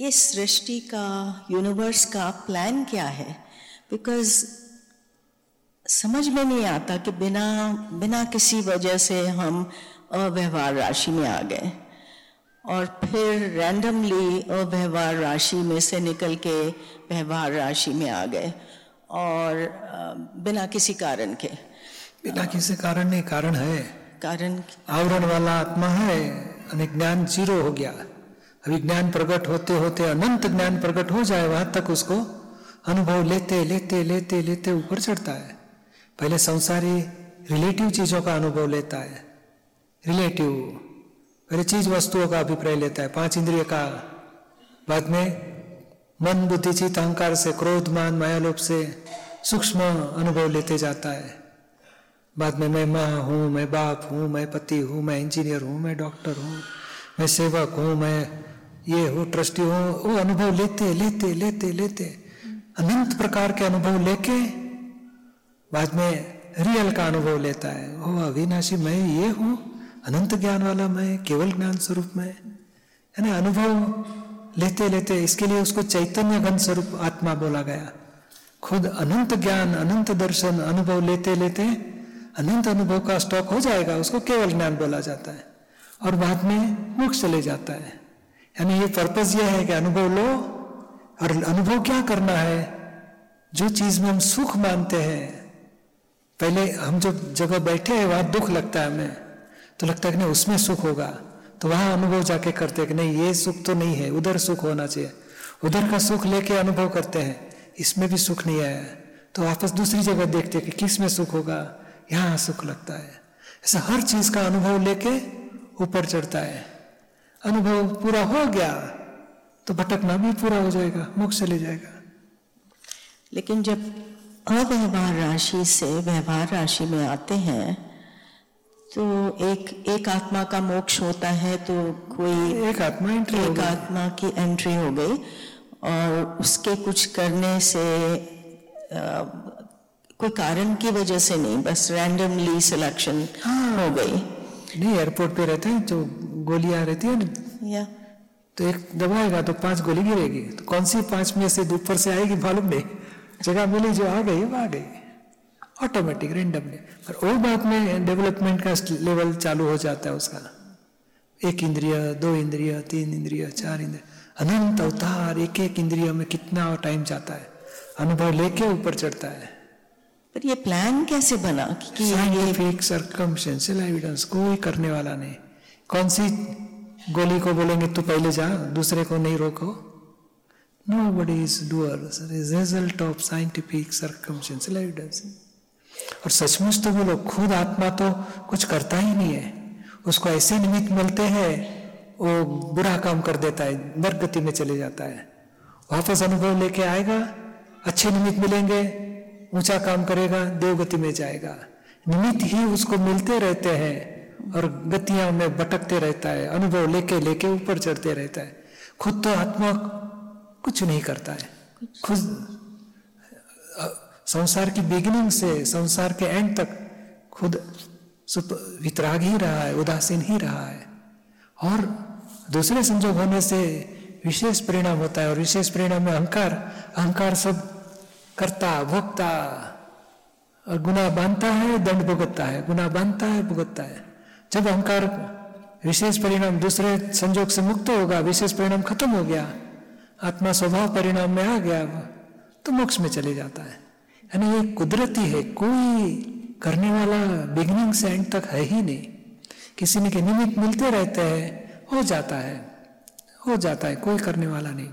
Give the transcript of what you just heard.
ये सृष्टि का यूनिवर्स का प्लान क्या है? बिकॉज़ समझ में नहीं आता कि बिना बिना किसी वजह से हम अव्यवहार राशि में आ गए। और फिर रैंडमली अव्यवहार राशि में से निकल के व्यवहार राशि में आ गए। और बिना किसी कारण के। बिना किसी कारण नहीं कारण है। कारण आवरण वाला आत्मा है ज्ञान ज़ीरो हो गया। अभी ज्ञान प्रकट होते होते, अनंत ज्ञान प्रकट हो जाए, वहाँ तक उसको अनुभव लेते लेते लेते लेते ऊपर चढ़ता है। पहले संसारी रिलेटिव चीज़ों का अनुभव लेता है। रिलेटिव पहले चीज़ वस्तुओं का अभिप्राय लेता है। पाँच इंद्रिय का। बाद में मन, बुद्धि चित अहंकार से, क्रोध, मान, मायालोप से सूक्ष्म अनुभव लेते जाता है। बाद में मैं माँ हूँ, मैं बाप हूँ, मैं पति हूँ, मैं इंजीनियर हूँ, मैं डॉक्टर हूँ, मैं सेवक हूँ, मैं ये हो ट्रस्टी हो वो अनुभव लेते लेते लेते लेते। अनंत प्रकार के अनुभव लेके बाद में रियल का अनुभव लेता है। ओ अविनाशी, मैं ये हूँ, अनंत ज्ञान वाला मैं, केवल ज्ञान स्वरूप में। है ना अनुभव लेते लेते इसके लिए उसको चैतन्य घन स्वरूप आत्मा बोला गया। खुद अनंत ज्ञान, अनंत दर्शन, अनुभव लेते लेते अनंत अनुभव का स्टॉक हो जाएगा, उसको केवल ज्ञान बोला जाता है। और बाद में मोक्ष चले जाता है। यानी ये पर्पज यह है कि अनुभव लो और अनुभव क्या करना है? जो चीज़ में हम सुख मानते हैं। पहले हम जो जगह बैठे हैं, वहाँ दुख लगता है हमें। तो लगता है कि नहीं, उसमें सुख होगा। तो वहाँ अनुभव जाके करते हैं कि नहीं, ये सुख तो नहीं है, उधर सुख होना चाहिए। उधर का सुख लेके अनुभव करते हैं। इसमें भी सुख नहीं आया। तो वापस दूसरी जगह देखते हैं कि किसमें सुख होगा। यहाँ सुख लगता है। ऐसा हर चीज़ का अनुभव लेके ऊपर चढ़ता है। अनुभव पूरा हो गया तो भटकना भी पूरा हो जाएगा मोक्ष चले जाएगा। लेकिन जब अव्यवहार राशि से व्यवहार राशि में आते हैं तो एक एक आत्मा का मोक्ष होता है तो कोई एक आत्मा एंट्री एक आत्मा की एंट्री हो गई और उसके कुछ करने से आ, कोई कारण की वजह से नहीं बस रैंडमली सिलेक्शन हाँ, हो गई। नहीं एयरपोर्ट पे रहते हैं जो गोलियाँ रहती है ना? या। तो एक दबाएगा तो पाँच गोली गिरेगी। तो कौन सी पाँच में से ऊपर से आएगी मालूम नहीं। जगह मिली जो आ गई वो आ गई। ऑटोमेटिक रेंडमली पर वो बात में डेवलपमेंट का लेवल चालू हो जाता है उसका। एक इंद्रिय दो इंद्रिय तीन इंद्रिय चार इंद्रिय। अनंत अवतार एक एक इंद्रिय में कितना टाइम जाता है। अनुभव लेके ऊपर चढ़ता है। पर ये प्लान कैसे बना कि सरकमस्टेंशियल एविडेंस कोई करने वाला नहीं। कौन सी गोली को बोलेंगे, तू पहले जा, दूसरे को नहीं रोको nobody is doer result of scientific और सचमुच तो बोलो खुद आत्मा तो कुछ करता ही नहीं है। उसको ऐसे निमित्त मिलते हैं, वो बुरा काम कर देता है नर्क गति में चले जाता है। वापस अनुभव लेके आएगा, अच्छे निमित्त मिलेंगे, ऊँचा काम करेगा, देवगति में जाएगा। निमित्त ही उसको मिलते रहते हैं। और गतियाँ में भटकते रहता है अनुभव लेके लेके ऊपर चढ़ते रहता है। खुद तो आत्मा कुछ नहीं करता है। खुद संसार की बिगिनिंग से संसार के एंड तक खुद वितराग ही रहा है उदासीन ही रहा है। और दूसरे संजोग होने से विशेष परिणाम होता है और विशेष परिणाम में अहंकार अहंकार सब करता भोगता और गुना बांधता है दंड भुगतता है गुना बांधता है भुगतता है। जब अहंकार विशेष परिणाम दूसरे संजोग से मुक्त होगा, विशेष परिणाम खत्म हो गया, आत्मा स्वभाव परिणाम में आ गया तो मोक्ष में चले जाता है। यानी ये कुदरती है, कोई करने वाला बिगनिंग से एंड तक है ही नहीं। किसी ने के निमित्त मिलते रहते हैं, हो जाता है, हो जाता है, कोई करने वाला नहीं।